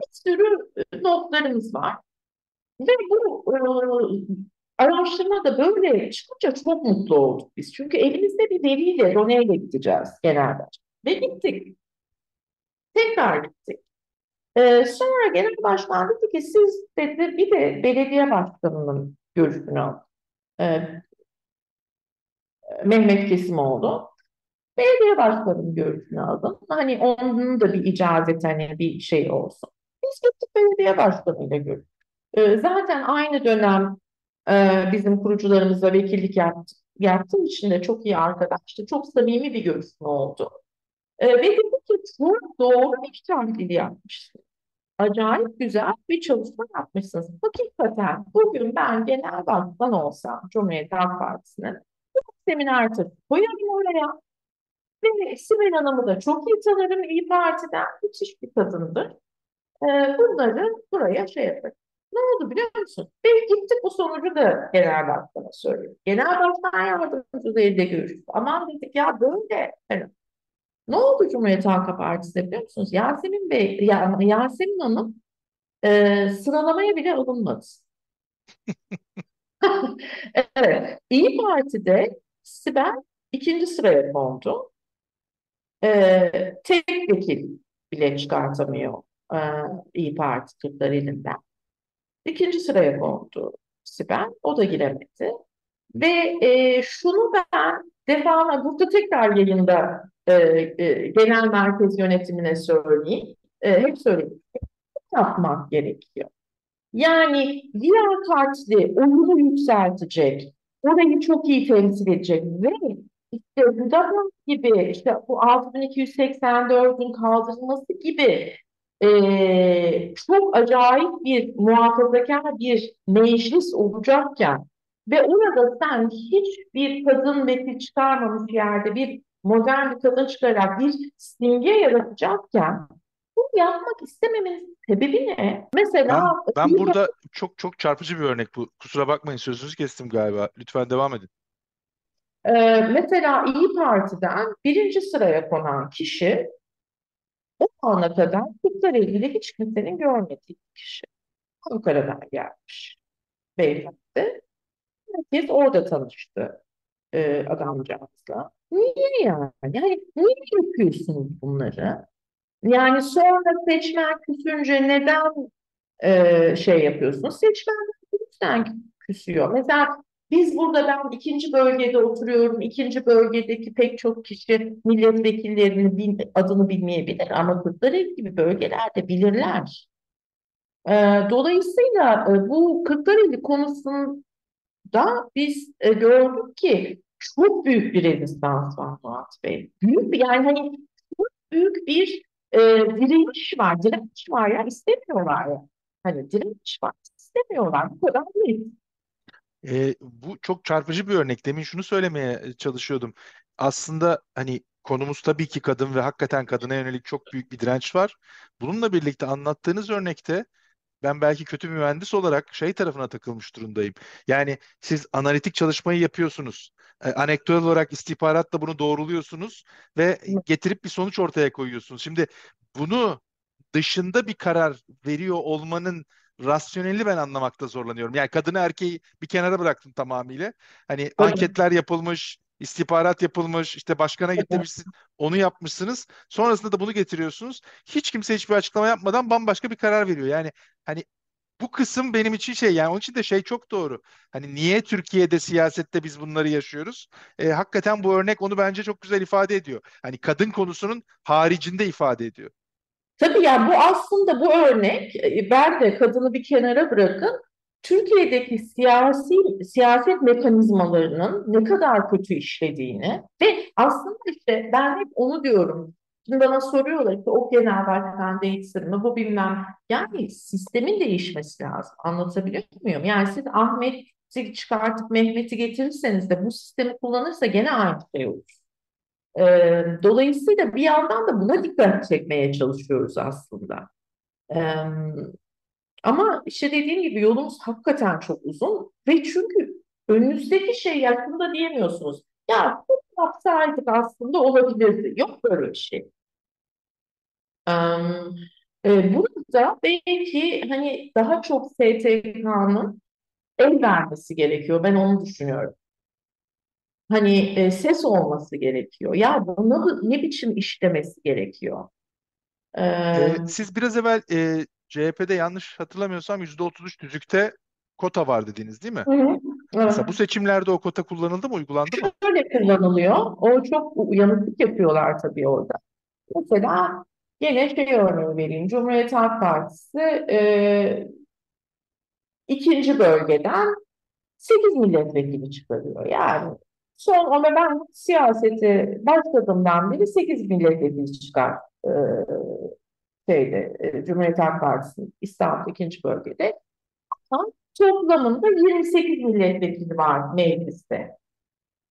Bir sürü e, notlarımız var. Ve bu e, araştırma da böyle çıkınca çok mutlu olduk biz. Çünkü elimizde bir veriyle, doneyle gideceğiz genelde. Ve gittik. Tekrar gittik. Ee, sonra genel başkan dedi ki siz dedi bir de belediye başkanının görüşünü alın. Ee, Mehmet Kesimoğlu. Belediye başkanının görüşünü aldım. Hani onun da bir icazet hani bir şey olsun. Biz gittik belediye başkanıyla görüştük. Ee, zaten aynı dönem e, bizim kurucularımızla vekillik yaptı, yaptığı için de çok iyi arkadaştı. Çok samimi bir görüşme oldu. Ee, ve dedi ki çok doğru bir tahlil yapmışsın. Acayip güzel bir çalışma yapmışsınız. Hakikaten bugün ben genel başkan olsam Cumhuriyet Halk Partisi'nin seminer koyarım oraya. Ve Sibel Hanım'ı da çok iyi tanırım. İyi Parti'den müthiş bir kadındır. Ee, bunları buraya şey yaparım. Ne oldu biliyor musun? Ve gittik bu sonucu da genel başkana söylüyor. Genel başkan yardımcısı da görüştük. Aman dedik ya böyle. Yani, ne oldu Cumhuriyet Halk Partisi'de biliyor musunuz? Yasemin Bey, ya, Yasemin Hanım e, sıralamaya bile alınmadı. evet. İyi Parti'de Sibel ikinci sıraya kondu. Ee, tek vekil bile çıkartamıyor e, İyi Parti Türkler elinden. İkinci sıraya kondu Sibel. O da giremedi. Ve e, şunu ben defalarca burada tekrar yayında e, e, genel merkez yönetimine söyleyeyim. E, hep söyleyeyim. Yapmak gerekiyor. Yani liyakatli, onuru yükseltecek, orayı çok iyi temsil edecek ve işte Budapest gibi işte bu 6284'ün kaldırılması gibi e, çok acayip bir muhafazakar bir meclis olacakken ve orada sen hiçbir kadın vekil çıkarmamış yerde bir modern bir kadın çıkararak bir simge yaratacakken bunu yapmak istememenin sebebi ne? Mesela ben, ben burada çok çok çarpıcı bir örnek bu. Kusura bakmayın sözünüzü kestim galiba. Lütfen devam edin. Ee, mesela İyi Parti'den birinci sıraya konan kişi o ana kadar Kürtlerle ilgili hiç kimsenin görmediği kişi. Ankara'dan gelmiş beyefendi. Herkes orada tanıştı e, adamcağızla. Niye yani? Yani niye yapıyorsunuz bunları? Yani sonra seçmen küsünce neden e, şey yapıyorsunuz? Seçmen lütfen küsüyor. Mesela biz burada ben ikinci bölgede oturuyorum. İkinci bölgedeki pek çok kişi milletvekillerinin bil, adını bilmeyebilir ama Kırklareli gibi bölgelerde bilirler. E, dolayısıyla e, bu Kırklareli konusunda biz e, gördük ki çok büyük bir rezistans var Murat Bey. Büyük yani hani çok büyük bir e, direniş var. Direnç var ya istemiyorlar ya. Hani direnç var istemiyorlar. Bu kadar değil. E, bu çok çarpıcı bir örnek. Demin şunu söylemeye çalışıyordum. Aslında hani konumuz tabii ki kadın ve hakikaten kadına yönelik çok büyük bir direnç var. Bununla birlikte anlattığınız örnekte ben belki kötü mühendis olarak şey tarafına takılmış durumdayım. Yani siz analitik çalışmayı yapıyorsunuz. E, anekdotal olarak istihbaratla bunu doğruluyorsunuz ve getirip bir sonuç ortaya koyuyorsunuz. Şimdi bunu dışında bir karar veriyor olmanın rasyonelini ben anlamakta zorlanıyorum. Yani kadını erkeği bir kenara bıraktım tamamıyla. Hani Tabii. anketler yapılmış, istihbarat yapılmış, işte başkana gitmişsiniz, onu yapmışsınız. Sonrasında da bunu getiriyorsunuz. Hiç kimse hiçbir açıklama yapmadan bambaşka bir karar veriyor. Yani hani bu kısım benim için şey yani onun için de şey çok doğru. Hani niye Türkiye'de siyasette biz bunları yaşıyoruz? E, hakikaten bu örnek onu bence çok güzel ifade ediyor. Hani kadın konusunun haricinde ifade ediyor. Tabii yani bu aslında bu örnek e, ben de kadını bir kenara bırakın Türkiye'deki siyasi siyaset mekanizmalarının ne kadar kötü işlediğini ve aslında işte ben hep onu diyorum. Şimdi bana soruyorlar ki o genel başkan değişsin mi bu bilmem. Yani sistemin değişmesi lazım. Anlatabiliyor muyum? Yani siz Ahmet'i çıkartıp Mehmet'i getirirseniz de bu sistemi kullanırsa gene aynı şey olur. Ee, dolayısıyla bir yandan da buna dikkat çekmeye çalışıyoruz aslında. Ee, ama işte dediğim gibi yolumuz hakikaten çok uzun ve çünkü önünüzdeki şey yakında diyemiyorsunuz. Ya bu yapsaydık aslında olabilirdi. Yok böyle bir şey. Ee, e, burada belki hani daha çok STK'nın el vermesi gerekiyor. Ben onu düşünüyorum. Hani e, ses olması gerekiyor. Ya bunu ne biçim işlemesi gerekiyor? Ee, E, siz biraz evvel e, CHP'de yanlış hatırlamıyorsam %33 tüzükte kota var dediniz değil mi? hı, evet. Mesela bu seçimlerde o kota kullanıldı mı, uygulandı mı? Şöyle kullanılıyor. O çok uyanıklık yapıyorlar tabii orada. Mesela yine şey örneği vereyim. Cumhuriyet Halk Partisi e, ikinci bölgeden 8 milletvekili çıkarıyor. Yani son ama ben siyasete başladığımdan beri 8 milletvekili çıkar e, şeyde e, Cumhuriyet Halk Partisi'nin İstanbul ikinci bölgede. Ama toplamında 28 milletvekili var mecliste.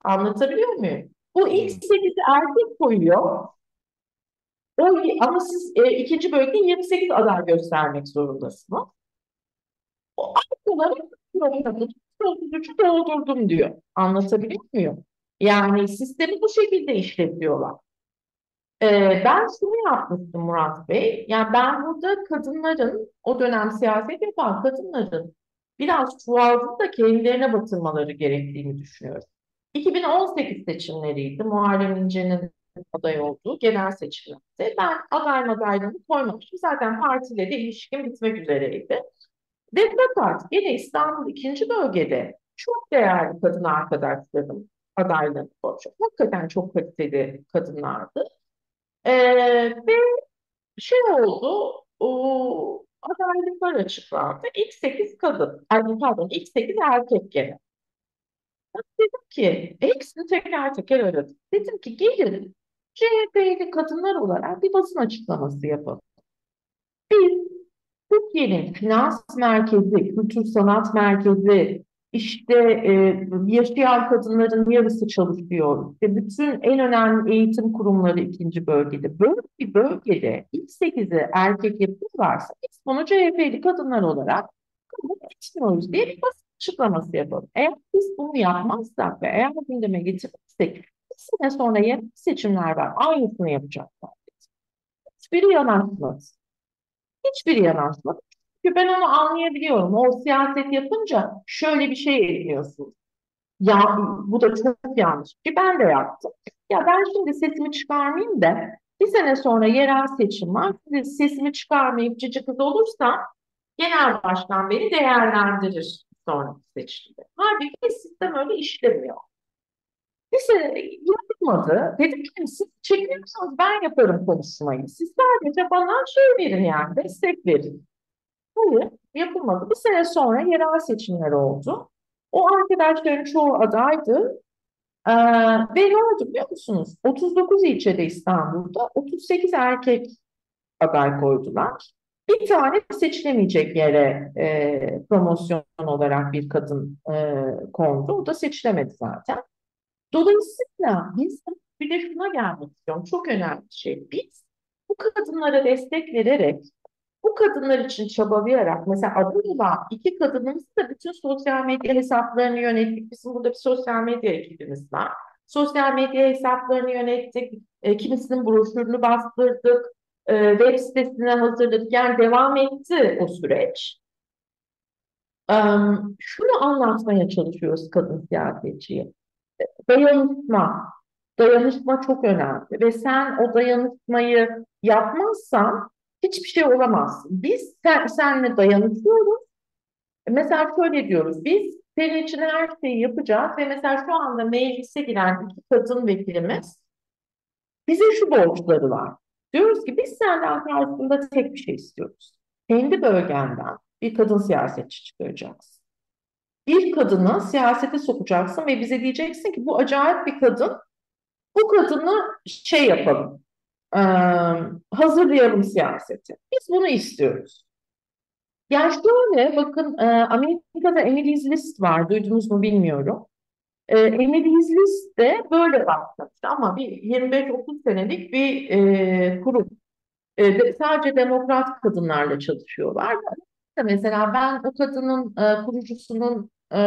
Anlatabiliyor muyum? Bu ilk Hmm. 8'i erkek koyuyor. O, ama siz e, ikinci bölgede 28 aday göstermek zorundasınız. O arkaları yolladım. 33'ü doldurdum diyor. Anlatabiliyor muyum? Yani sistemi bu şekilde işletiyorlar. Ee, ben şunu yapmıştım Murat Bey. Yani ben burada kadınların, o dönem siyaset yapan kadınların biraz çuvaldızı da kendilerine batırmaları gerektiğini düşünüyorum. 2018 seçimleriydi. Muharrem İnce'nin aday olduğu genel seçimlerde. Ben aday madaylığını koymamıştım. Zaten partiyle de ilişkim bitmek üzereydi. Ve fakat yine İstanbul ikinci bölgede çok değerli kadın arkadaşlarım adaylığını koyacak. Hakikaten çok kaliteli kadınlardı. Ee, ve şey oldu, o, adaylıklar açıklandı. İlk 8 kadın, ay pardon ilk 8 erkek gene. Dedim ki, hepsini teker teker aradım. Dedim ki gelin CHP'li kadınlar olarak bir basın açıklaması yapalım. Biz Türkiye'nin finans merkezi, kültür sanat merkezi, işte e, yaşayan kadınların yarısı çalışıyor. İşte bütün en önemli eğitim kurumları ikinci bölgede. Böyle bir bölgede ilk sekizi erkek yapıyorlarsa biz bunu CHP'li kadınlar olarak kabul etmiyoruz diye bir basın açıklaması yapalım. Eğer biz bunu yapmazsak ve eğer gündeme getirmezsek bir sene sonra yerel seçimler var. Aynısını yapacaklar. Hiçbiri yanaşmaz. Hiçbiri yanaşmadı. Çünkü ben onu anlayabiliyorum. O siyaset yapınca şöyle bir şey ediyorsun. Ya bu da çok yanlış. Ki ben de yaptım. Ya ben şimdi sesimi çıkarmayayım da bir sene sonra yerel seçim var. Siz Sesimi çıkarmayıp cici kız olursam genel başkan beni değerlendirir sonraki seçimde. Halbuki sistem öyle işlemiyor. Sene yapmadı. Dedim ki siz çekiliyorsanız ben yaparım konuşmayı. Siz sadece bana şey verin yani destek verin. Hayır yapılmadı. Bir sene sonra yerel seçimler oldu. O arkadaşların çoğu adaydı. Ee, ve ne oldu biliyor musunuz? 39 ilçede İstanbul'da 38 erkek aday koydular. Bir tane seçilemeyecek yere e, promosyon olarak bir kadın e, kondu. O da seçilemedi zaten. Dolayısıyla biz bir de şuna gelmek istiyorum. Çok önemli bir şey. Biz bu kadınlara destek vererek, bu kadınlar için çabalayarak, mesela adı iki kadınımız da bütün sosyal medya hesaplarını yönettik. Bizim burada bir sosyal medya ekibimiz var. Sosyal medya hesaplarını yönettik. E, kimisinin broşürünü bastırdık. E, web sitesine hazırladık. Yani devam etti o süreç. em, şunu anlatmaya çalışıyoruz kadın siyasetçiye. Dayanışma. Dayanışma çok önemli ve sen o dayanışmayı yapmazsan hiçbir şey olamazsın. Biz sen, seninle dayanışıyoruz. Mesela şöyle diyoruz, biz senin için her şeyi yapacağız ve mesela şu anda meclise giren iki kadın vekilimiz bize şu borçları var. Diyoruz ki biz senden karşılığında tek bir şey istiyoruz. Kendi bölgenden bir kadın siyasetçi çıkaracaksın. Bir kadını siyasete sokacaksın ve bize diyeceksin ki bu acayip bir kadın. Bu kadını şey yapalım, e, hazırlayalım siyaseti. Biz bunu istiyoruz. Yani şöyle bakın e, Amerika'da Emily's List var. Duydunuz mu bilmiyorum. E, Emily's List de böyle başlamıştı ama bir 25-30 senelik bir e, kurum. E, de- sadece demokrat kadınlarla çalışıyorlar. Mesela ben o kadının e, kurucusunun e,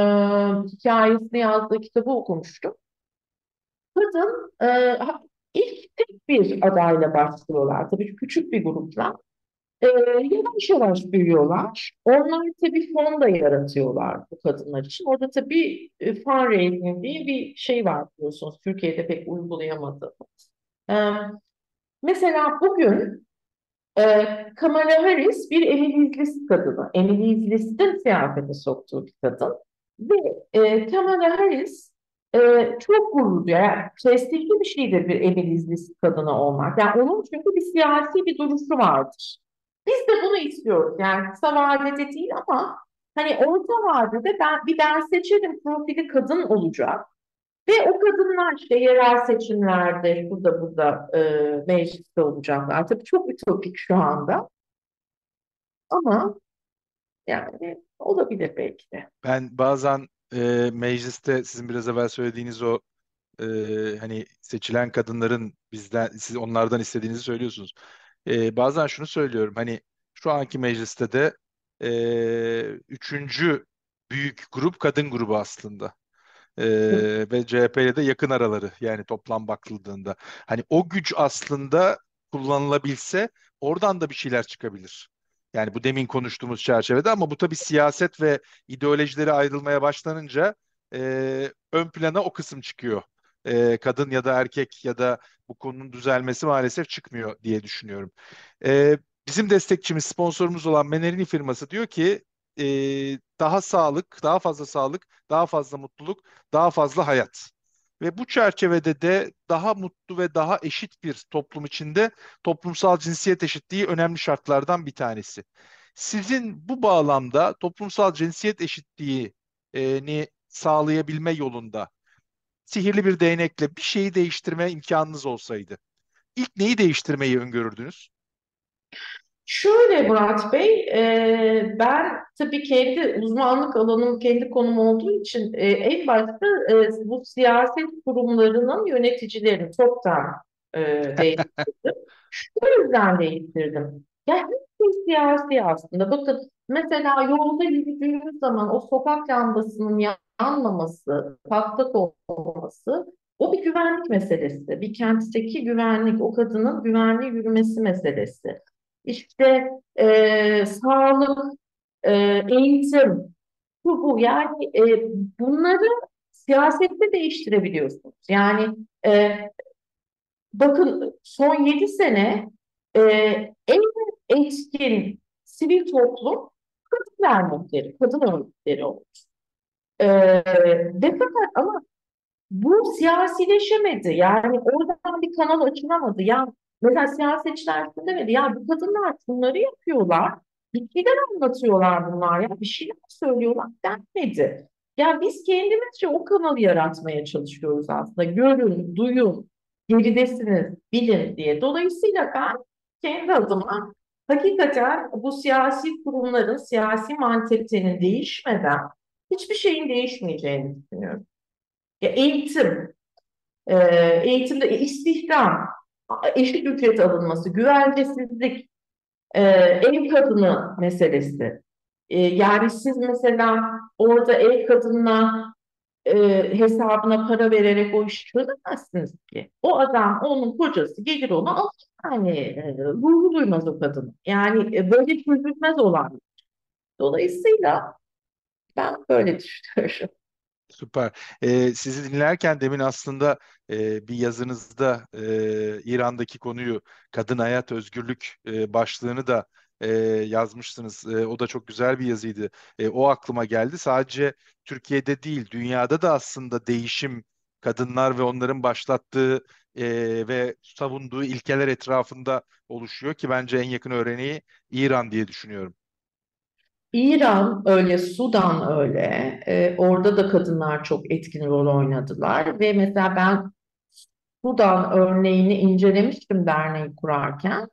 hikayesini yazdığı kitabı okumuştum. Kadın e, ilk tek bir adayla başlıyorlar. Tabii küçük bir grupla. E, yavaş yavaş büyüyorlar. Onlar tabii fon da yaratıyorlar bu kadınlar için. Orada tabii e, fundraising diye bir şey var biliyorsunuz. Türkiye'de pek uygulayamadı. E, mesela bugün e, Kamala Harris bir Emily List kadını. Emily List'in siyasete soktuğu bir kadın. Ve e, Kamala Harris e, çok gurur duyuyor. Yani prestijli bir şeydir bir Emily List kadını olmak. Yani onun çünkü bir siyasi bir duruşu vardır. Biz de bunu istiyoruz. Yani kısa vadede değil ama hani orta vadede ben bir ben seçerim profili kadın olacak. Ve o kadınlar işte yerel seçimlerde burada burada e, mecliste olacaklar. Tabii çok ütopik şu anda ama yani olabilir belki de. Ben bazen e, mecliste sizin biraz evvel söylediğiniz o e, hani seçilen kadınların bizden siz onlardan istediğinizi söylüyorsunuz. E, bazen şunu söylüyorum hani şu anki mecliste de e, üçüncü büyük grup kadın grubu aslında. E, ve CHP ile de yakın araları yani toplam bakıldığında. Hani o güç aslında kullanılabilse oradan da bir şeyler çıkabilir. Yani bu demin konuştuğumuz çerçevede ama bu tabii siyaset ve ideolojileri ayrılmaya başlanınca e, ön plana o kısım çıkıyor. E, kadın ya da erkek ya da bu konunun düzelmesi maalesef çıkmıyor diye düşünüyorum. E, bizim destekçimiz, sponsorumuz olan Menerini firması diyor ki e, daha sağlık, daha fazla sağlık, daha fazla mutluluk, daha fazla hayat. Ve bu çerçevede de daha mutlu ve daha eşit bir toplum içinde toplumsal cinsiyet eşitliği önemli şartlardan bir tanesi. Sizin bu bağlamda toplumsal cinsiyet eşitliğini sağlayabilme yolunda sihirli bir değnekle bir şeyi değiştirme imkanınız olsaydı, ilk neyi değiştirmeyi öngörürdünüz? Şöyle Murat Bey, e, ben tabii kendi uzmanlık alanım, kendi konum olduğu için e, en başta e, bu siyaset kurumlarının yöneticilerini çoktan e, değiştirdim. Şu yüzden değiştirdim. Ya her şey siyasi aslında. Bakın mesela yolda yürüdüğümüz zaman o sokak lambasının yanmaması, patlak olması o bir güvenlik meselesi. Bir kentteki güvenlik, o kadının güvenli yürümesi meselesi. İşte e, sağlık, e, eğitim, bu bu. Yani e, bunları siyasette değiştirebiliyorsunuz. Yani e, bakın son yedi sene e, en etkin sivil toplum kadın dernekleri, kadın örgütleri oldu. E, ve fakat ama bu siyasileşemedi. Yani oradan bir kanal açılamadı. Ya mesela siyasetçiler demedi. Ya bu kadınlar bunları yapıyorlar. Bir şeyler anlatıyorlar bunlar ya. Bir şeyler söylüyorlar denmedi. Ya biz kendimizce o kanalı yaratmaya çalışıyoruz aslında. Görün, duyun, geridesiniz, bilin diye. Dolayısıyla ben kendi adıma hakikaten bu siyasi kurumların, siyasi mantalitenin değişmeden hiçbir şeyin değişmeyeceğini düşünüyorum. Ya eğitim, e, eğitimde istihdam, eşit ücret alınması, güvencesizlik, e, ev kadını meselesi. E, yani siz mesela orada ev kadınına e, hesabına para vererek o işi çözemezsiniz ki. O adam, onun kocası gelir onu alır. Yani e, ruhu duymaz o kadın. Yani e, böyle çözülmez olan. Dolayısıyla Ben böyle düşünüyorum. Süper. Ee, sizi dinlerken demin aslında e, bir yazınızda e, İran'daki konuyu kadın hayat özgürlük e, başlığını da e, yazmışsınız. E, o da çok güzel bir yazıydı. E, o aklıma geldi. Sadece Türkiye'de değil, dünyada da aslında değişim kadınlar ve onların başlattığı e, ve savunduğu ilkeler etrafında oluşuyor ki bence en yakın örneği İran diye düşünüyorum. İran öyle, Sudan öyle. Ee, orada da kadınlar çok etkin rol oynadılar ve mesela ben Sudan örneğini incelemiştim derneği kurarken.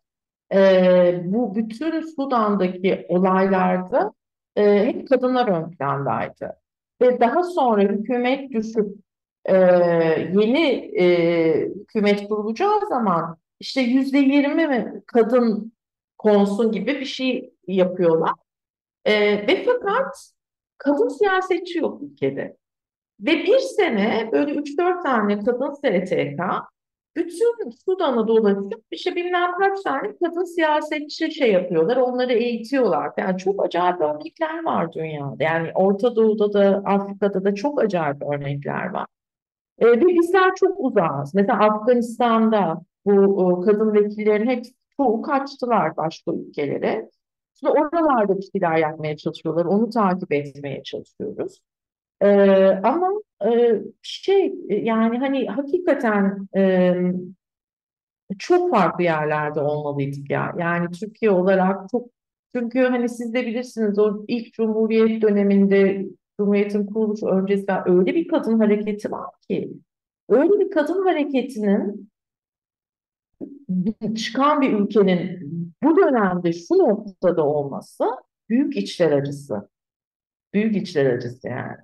Ee, bu bütün Sudan'daki olaylarda e, hep kadınlar ön plandaydı. Ve daha sonra hükümet düşüp e, yeni e, hükümet kurulacağı zaman işte yüzde yirmi mi kadın konsun gibi bir şey yapıyorlar. E, ve fakat kadın siyasetçi yok ülkede. Ve bir sene böyle 3-4 tane kadın STK bütün Sudan'ı dolaşıp işte bilmem kaç tane kadın siyasetçi şey yapıyorlar. Onları eğitiyorlar. Yani çok acayip örnekler var dünyada. Yani Orta Doğu'da da Afrika'da da çok acayip örnekler var. E, ve bizler çok uzağız. Mesela Afganistan'da bu o, kadın vekillerin hepsi çoğu kaçtılar başka ülkelere. Şimdi oralarda bir şeyler yapmaya çalışıyorlar. Onu takip etmeye çalışıyoruz. Ee, ama e, şey yani hani hakikaten e, çok farklı yerlerde olmalıydık ya. Yani Türkiye olarak çok çünkü hani siz de bilirsiniz o ilk Cumhuriyet döneminde Cumhuriyet'in kuruluşu öncesi öyle bir kadın hareketi var ki öyle bir kadın hareketinin çıkan bir ülkenin bu dönemde şu noktada olması büyük içler acısı. Büyük içler acısı yani.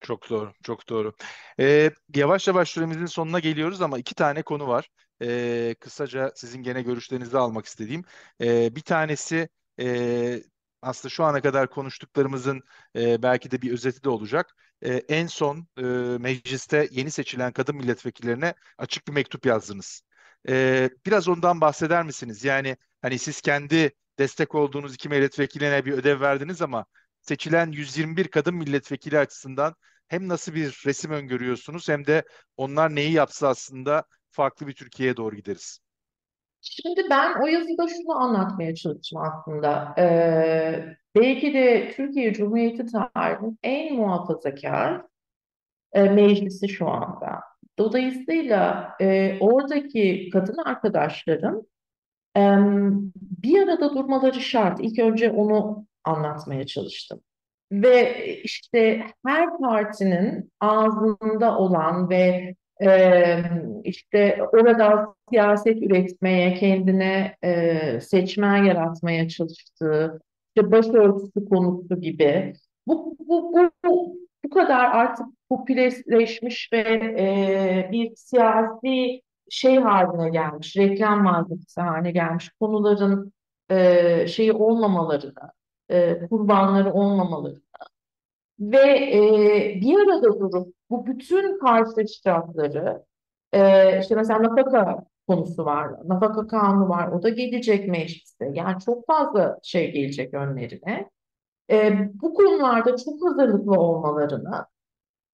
Çok doğru, çok doğru. Ee, yavaş yavaş süremizin sonuna geliyoruz ama iki tane konu var. Ee, kısaca sizin gene görüşlerinizi almak istediğim. Ee, bir tanesi e, aslında şu ana kadar konuştuklarımızın e, belki de bir özeti de olacak. E, en son e, mecliste yeni seçilen kadın milletvekillerine açık bir mektup yazdınız. E, biraz ondan bahseder misiniz? Yani hani siz kendi destek olduğunuz iki milletvekiline bir ödev verdiniz ama seçilen 121 kadın milletvekili açısından hem nasıl bir resim öngörüyorsunuz hem de onlar neyi yapsa aslında farklı bir Türkiye'ye doğru gideriz. Şimdi ben o yazıda şunu anlatmaya çalıştım aslında. Ee, belki de Türkiye Cumhuriyeti tarihinin en muhafazakar e, meclisi şu anda. Dolayısıyla e, oradaki kadın arkadaşlarım e, bir arada durmaları şart. İlk önce onu anlatmaya çalıştım. Ve işte her partinin ağzında olan ve e, işte orada siyaset üretmeye, kendine e, seçmen yaratmaya çalıştığı, işte başörtüsü konusu gibi bu, bu, bu, bu, kadar artık popülerleşmiş ve e, bir siyasi şey haline gelmiş, reklam malzemesi haline gelmiş konuların e, şeyi olmamalarını, e, kurbanları olmamaları ve e, bir arada durup bu bütün karşılaşacakları e, işte mesela nafaka konusu var, nafaka kanunu var, o da gelecek mecliste. Yani çok fazla şey gelecek önlerine. E, bu konularda çok hazırlıklı olmalarını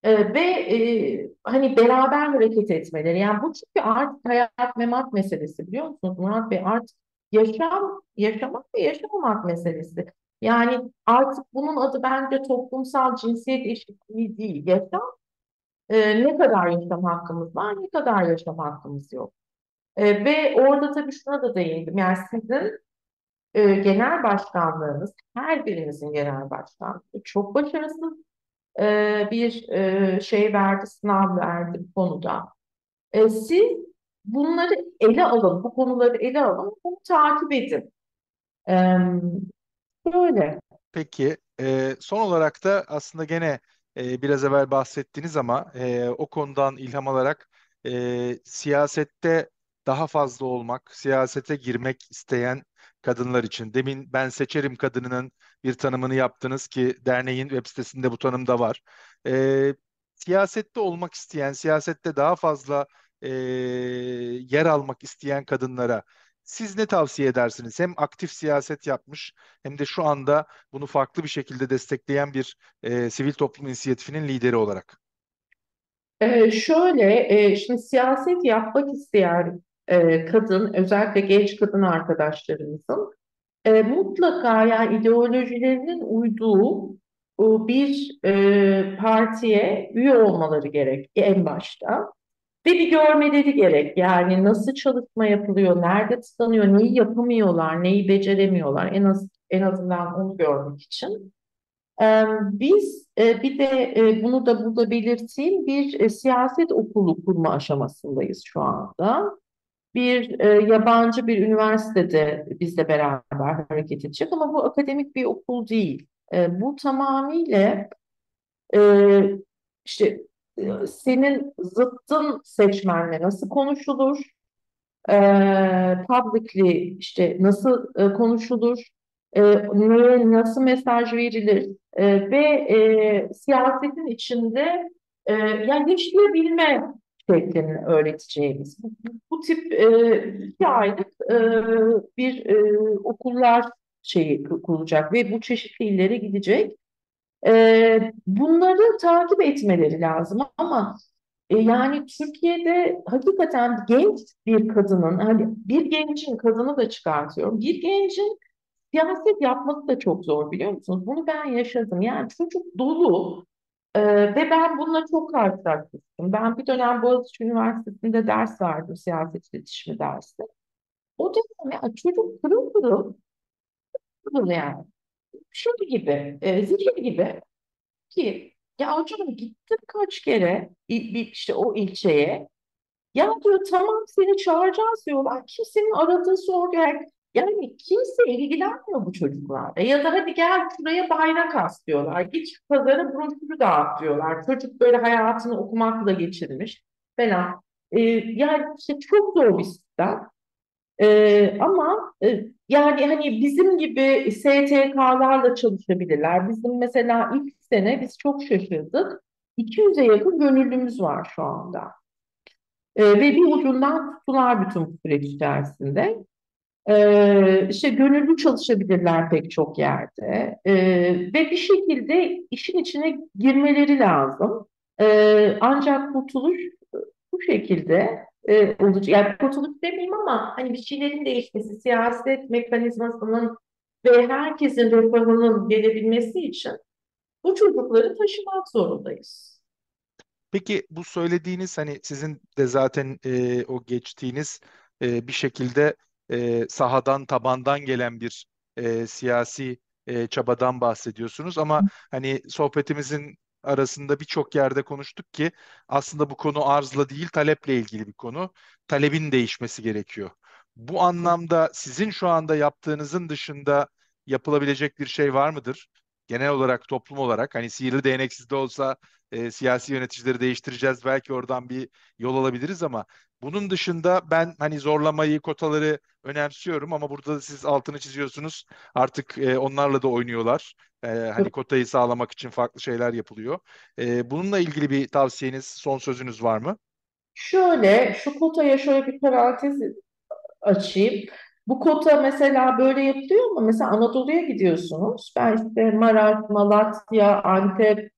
e, ve e, hani beraber hareket etmeleri. Yani bu çünkü artık hayat memat meselesi biliyor musunuz Murat Bey? Artık yaşam, yaşamak ve yaşamamak meselesi. Yani artık bunun adı bence toplumsal cinsiyet eşitliği değil. Yaşam e, ne kadar yaşam hakkımız var, ne kadar yaşam hakkımız yok. E, ve orada tabii şuna da değindim. Yani sizin e, genel başkanlığınız, her birinizin genel başkanlığı çok başarısız e, bir e, şey verdi, sınav verdi bu konuda. E, siz bunları ele alın, bu konuları ele alın, bunu takip edin. E, böyle. Peki, e, son olarak da aslında gene e, biraz evvel bahsettiniz ama e, o konudan ilham alarak e, siyasette daha fazla olmak, siyasete girmek isteyen kadınlar için. Demin ben seçerim kadınının bir tanımını yaptınız ki derneğin web sitesinde bu tanım da var. E, siyasette olmak isteyen, siyasette daha fazla e, yer almak isteyen kadınlara siz ne tavsiye edersiniz? Hem aktif siyaset yapmış hem de şu anda bunu farklı bir şekilde destekleyen bir e, sivil toplum inisiyatifinin lideri olarak. Ee, şöyle, e, şimdi siyaset yapmak isteyen e, kadın, özellikle genç kadın arkadaşlarımızın e, mutlaka yani ideolojilerinin uyduğu o bir e, partiye üye olmaları gerek en başta. Ve bir görmeleri gerek. Yani nasıl çalışma yapılıyor, nerede tıkanıyor, neyi yapamıyorlar, neyi beceremiyorlar. En az en azından onu görmek için. Biz e, bir de e, bunu da burada belirteyim bir e, siyaset okulu kurma aşamasındayız şu anda. Bir e, yabancı bir üniversitede bizle beraber hareket edecek ama bu akademik bir okul değil. E, bu tamamıyla e, işte e, senin zıttın seçmenle nasıl konuşulur, e, publicly işte nasıl e, konuşulur, e, nasıl mesaj verilir? E, ve e, siyasetin içinde e, yani yaşayabilme şeklini öğreteceğimiz. Bu, tip e, iki aylık e, bir e, okullar şeyi kurulacak ve bu çeşitli illere gidecek. E, bunları takip etmeleri lazım ama e, yani Türkiye'de hakikaten genç bir kadının, hani bir gencin kadını da çıkartıyorum, bir gencin siyaset yapması da çok zor biliyor musunuz? Bunu ben yaşadım. Yani çocuk dolu e, ve ben bununla çok karşılaşmıştım. Ben bir dönem Boğaziçi Üniversitesi'nde ders verdim, siyaset iletişimi dersi. O dönem ya, çocuk pırıl pırıl, pırıl yani. Şey gibi, e, zehir gibi ki ya hocam gittim kaç kere işte o ilçeye. Ya diyor tamam seni çağıracağız diyorlar. Kimsenin aradığı sorgu yani kimse ilgilenmiyor bu çocuklarla. Ya da hadi gel şuraya bayrak as diyorlar. Git pazara broşürü dağıt diyorlar. Çocuk böyle hayatını okumakla geçirmiş falan. Ee, yani işte çok zor bir sistem. Ee, ama e, yani hani bizim gibi STK'larla çalışabilirler. Bizim mesela ilk sene biz çok şaşırdık. 200'e yakın gönüllümüz var şu anda. Ee, ve bir ucundan tuttular bütün süreç içerisinde. Ee, işte gönüllü çalışabilirler pek çok yerde. Ee, ve bir şekilde işin içine girmeleri lazım. Ee, ancak kurtuluş bu şekilde e, olacak. Yani kurtuluş demeyeyim ama hani bir şeylerin değişmesi, siyaset mekanizmasının ve herkesin refahının gelebilmesi için bu çocukları taşımak zorundayız. Peki bu söylediğiniz hani sizin de zaten e, o geçtiğiniz e, bir şekilde e, sahadan tabandan gelen bir e, siyasi e, çabadan bahsediyorsunuz ama hani sohbetimizin arasında birçok yerde konuştuk ki aslında bu konu arzla değil taleple ilgili bir konu. Talebin değişmesi gerekiyor. Bu anlamda sizin şu anda yaptığınızın dışında yapılabilecek bir şey var mıdır? Genel olarak toplum olarak hani sihirli değneksiz de olsa e, siyasi yöneticileri değiştireceğiz belki oradan bir yol alabiliriz ama bunun dışında ben hani zorlamayı, kotaları önemsiyorum ama burada da siz altını çiziyorsunuz. Artık e, onlarla da oynuyorlar. E, hani kotayı sağlamak için farklı şeyler yapılıyor. E, bununla ilgili bir tavsiyeniz, son sözünüz var mı? Şöyle, şu kotaya şöyle bir parantez açayım. Bu kota mesela böyle yapılıyor mu? Mesela Anadolu'ya gidiyorsunuz. Ben işte Maraş, Malatya, Antep,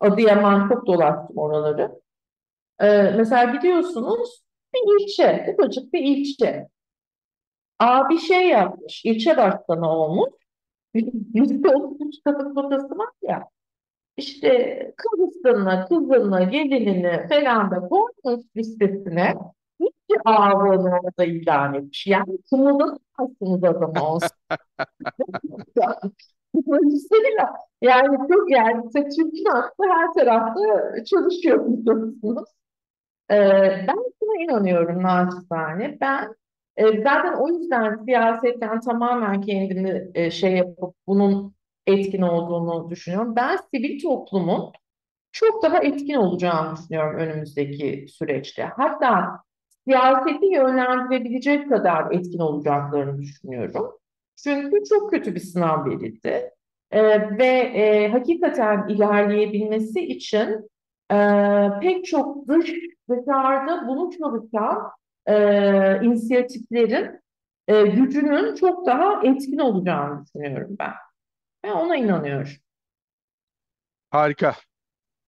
Adıyaman çok dolaştım oraları. Ee, mesela gidiyorsunuz bir ilçe, ufacık bir ilçe. Aa bir şey yapmış, ilçe başkanı olmuş. Yüzde otuz kadın kotası var ya. İşte kızını, kızını, gelinini falan da koymuş listesine. Hiçbir ağabeyini orada ilan etmiş. Yani kımıldatamazsınız adamı olsun. Dolayısıyla yani çok yani Türk'ün aklı her tarafta çalışıyor biliyorsunuz. Ee, ben şuna inanıyorum naçizane. Ben e, zaten o yüzden siyasetten tamamen kendimi e, şey yapıp bunun etkin olduğunu düşünüyorum. Ben sivil toplumun çok daha etkin olacağını düşünüyorum önümüzdeki süreçte. Hatta siyaseti yönlendirebilecek kadar etkin olacaklarını düşünüyorum. Çünkü çok kötü bir sınav verildi. Ee, ve e, hakikaten ilerleyebilmesi için e, pek çok dış dışarıda bunu çalışan e, inisiyatiflerin e, gücünün çok daha etkin olacağını düşünüyorum ben. Ben ona inanıyorum. Harika.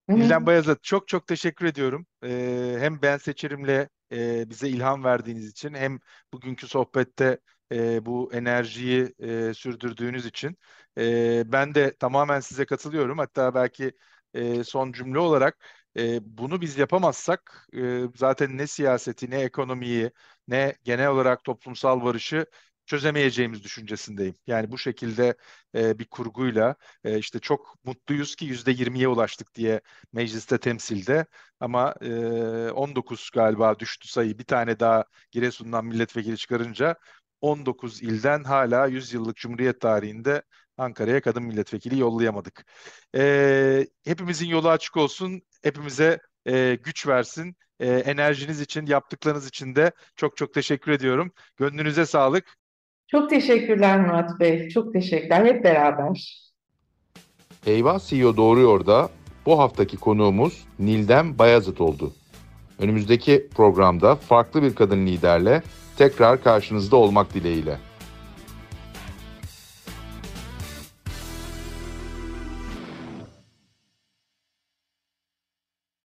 Nilden Bayazıt çok çok teşekkür ediyorum. Ee, hem ben seçerimle e, bize ilham verdiğiniz için hem bugünkü sohbette e, bu enerjiyi e, sürdürdüğünüz için. E, ben de tamamen size katılıyorum. Hatta belki e, son cümle olarak e, bunu biz yapamazsak e, zaten ne siyaseti, ne ekonomiyi, ne genel olarak toplumsal barışı çözemeyeceğimiz düşüncesindeyim. Yani bu şekilde e, bir kurguyla e, işte çok mutluyuz ki yüzde yirmiye ulaştık diye mecliste temsilde ama e, 19 galiba düştü sayı bir tane daha Giresun'dan milletvekili çıkarınca 19 ilden hala 100 yıllık Cumhuriyet tarihinde Ankara'ya kadın milletvekili yollayamadık. E, hepimizin yolu açık olsun, hepimize e, güç versin. E, enerjiniz için, yaptıklarınız için de çok çok teşekkür ediyorum. Gönlünüze sağlık. Çok teşekkürler Murat Bey. Çok teşekkürler. Hep beraber. Eyvah CEO Doğruyor da bu haftaki konuğumuz Nildem Bayazıt oldu. Önümüzdeki programda farklı bir kadın liderle tekrar karşınızda olmak dileğiyle.